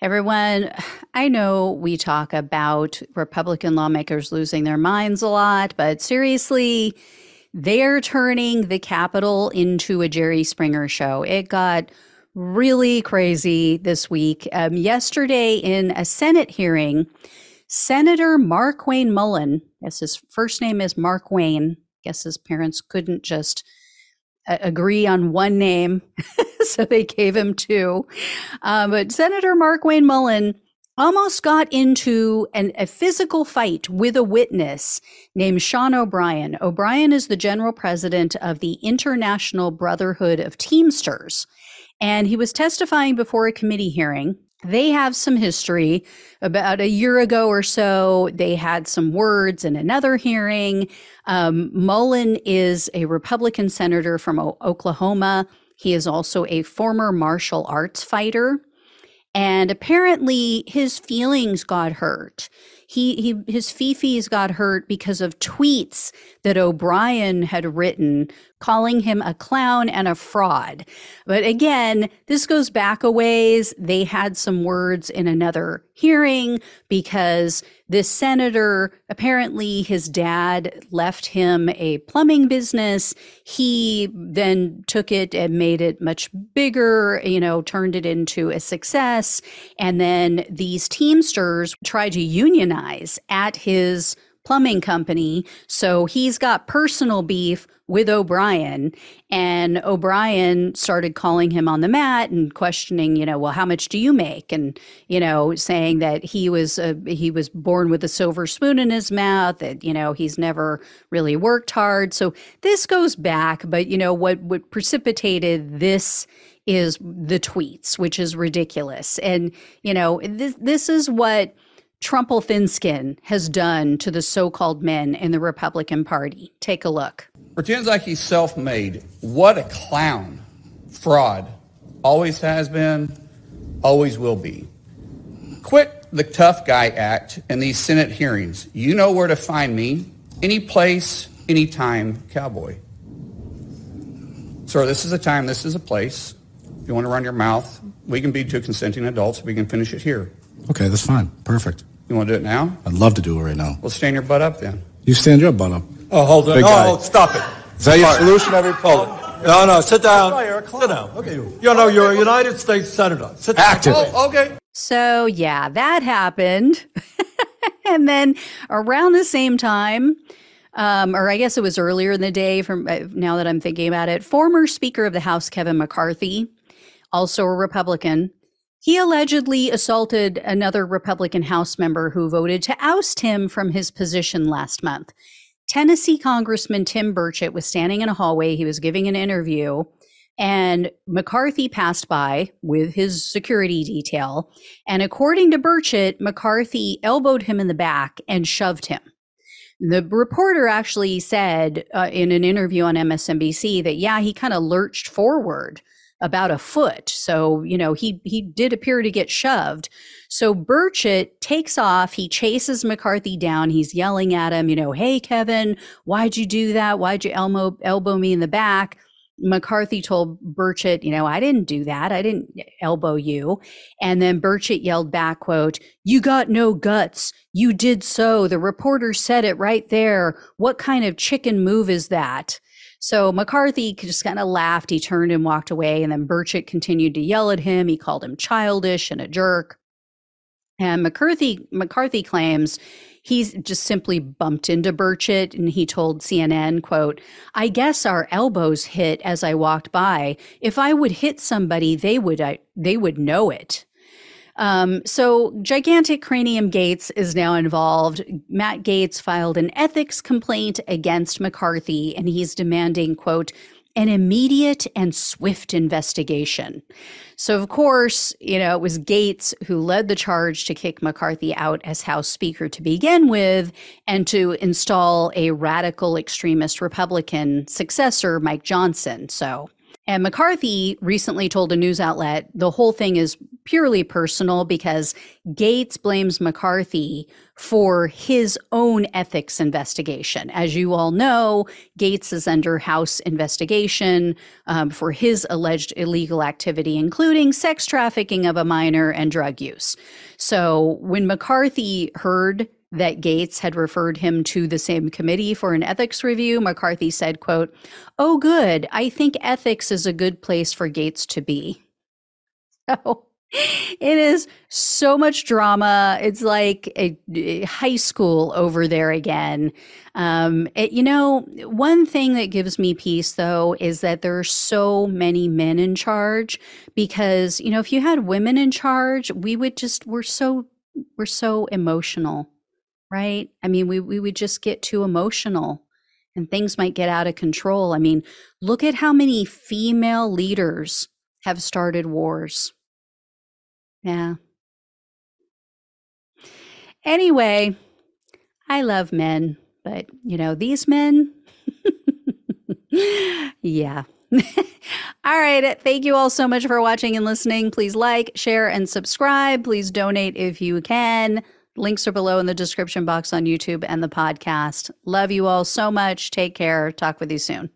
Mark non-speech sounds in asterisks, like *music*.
Everyone, I know we talk about Republican lawmakers losing their minds a lot, but seriously, they're turning the Capitol into a Jerry Springer show. It got really crazy this week. Um, yesterday, in a Senate hearing, Senator Markwayne Mullin, yes, his first name is Markwayne. Guess his parents couldn't just agree on one name, *laughs* so they gave him two. Uh, but Senator Markwayne Mullin almost got into an, a physical fight with a witness named Sean O'Brien. O'Brien is the general president of the International Brotherhood of Teamsters. And he was testifying before a committee hearing they have some history. About a year ago or so, they had some words in another hearing. Um, Mullin is a Republican senator from o- Oklahoma. He is also a former martial arts fighter. And apparently, his feelings got hurt he, he his fifis got hurt because of tweets that O'Brien had written calling him a clown and a fraud. But again, this goes back a ways. They had some words in another hearing because this senator, apparently his dad left him a plumbing business. He then took it and made it much bigger, you know, turned it into a success. And then these Teamsters tried to unionize at his plumbing company. So he's got personal beef with O'Brien. And O'Brien started calling him on the mat and questioning, you know, well, how much do you make? And, you know, saying that he was, a, he was born with a silver spoon in his mouth, that, you know, he's never really worked hard. So this goes back, but, you know, what, what precipitated this is the tweets, which is ridiculous. And, you know, this, this is what, Trumple Thinskin has done to the so called men in the Republican Party. Take a look. Pretends like he's self made. What a clown. Fraud. Always has been, always will be. Quit the tough guy act in these Senate hearings. You know where to find me. Any place, anytime, cowboy. Sir, this is a time, this is a place. If you want to run your mouth, we can be two consenting adults. We can finish it here. Okay, that's fine. Perfect. You want to do it now? I'd love to do it right now. Well, stand your butt up then. You stand your butt up. Oh, hold on. Big Oh, guy. oh, stop it. Is that your solution every Hold it. No, no, sit down. Sit down. Okay. You know, you're a United States Senator. Sit down. Active. Oh, okay. So, yeah, that happened. *laughs* and then around the same time, um, or I guess it was earlier in the day, from uh, now that I'm thinking about it, former Speaker of the House Kevin McCarthy, also a Republican, he allegedly assaulted another Republican House member who voted to oust him from his position last month. Tennessee Congressman Tim Burchett was standing in a hallway. He was giving an interview, and McCarthy passed by with his security detail. And according to Burchett, McCarthy elbowed him in the back and shoved him. The reporter actually said uh, in an interview on MSNBC that, yeah, he kind of lurched forward about a foot. So, you know, he he did appear to get shoved. So Burchett takes off, he chases McCarthy down, he's yelling at him, you know, hey Kevin, why'd you do that? Why'd you elbow elbow me in the back? McCarthy told Burchett, you know, I didn't do that. I didn't elbow you. And then Burchett yelled back, quote, you got no guts. You did so. The reporter said it right there. What kind of chicken move is that? So McCarthy just kind of laughed. He turned and walked away. And then Burchett continued to yell at him. He called him childish and a jerk. And McCarthy McCarthy claims he's just simply bumped into Burchett and he told CNN, quote, I guess our elbows hit as I walked by. If I would hit somebody, they would I, they would know it. Um, so, Gigantic Cranium Gaetz is now involved. Matt Gaetz filed an ethics complaint against McCarthy, and he's demanding, quote, an immediate and swift investigation. So, of course, you know, it was Gaetz who led the charge to kick McCarthy out as House Speaker to begin with and to install a radical extremist Republican successor, Mike Johnson. So, And McCarthy recently told a news outlet the whole thing is purely personal because Gaetz blames McCarthy for his own ethics investigation. As you all know, Gaetz is under House investigation um, for his alleged illegal activity, including sex trafficking of a minor and drug use. So when McCarthy heard that Gaetz had referred him to the same committee for an ethics review, McCarthy said, quote, "Oh good, I think ethics is a good place for Gaetz to be." *laughs* So it is so much drama. It's like a, a high school over there again. Um, it, you know, one thing that gives me peace though is that there are so many men in charge because, you know, if you had women in charge, we would just, we're so, we're so emotional right? I mean, we, we would just get too emotional and things might get out of control. I mean, look at how many female leaders have started wars. Yeah. Anyway, I love men, but you know, these men, *laughs* yeah. *laughs* all right. Thank you all so much for watching and listening. Please like, share, and subscribe. Please donate if you can. Links are below in the description box on YouTube and the podcast. Love you all so much. Take care. Talk with you soon.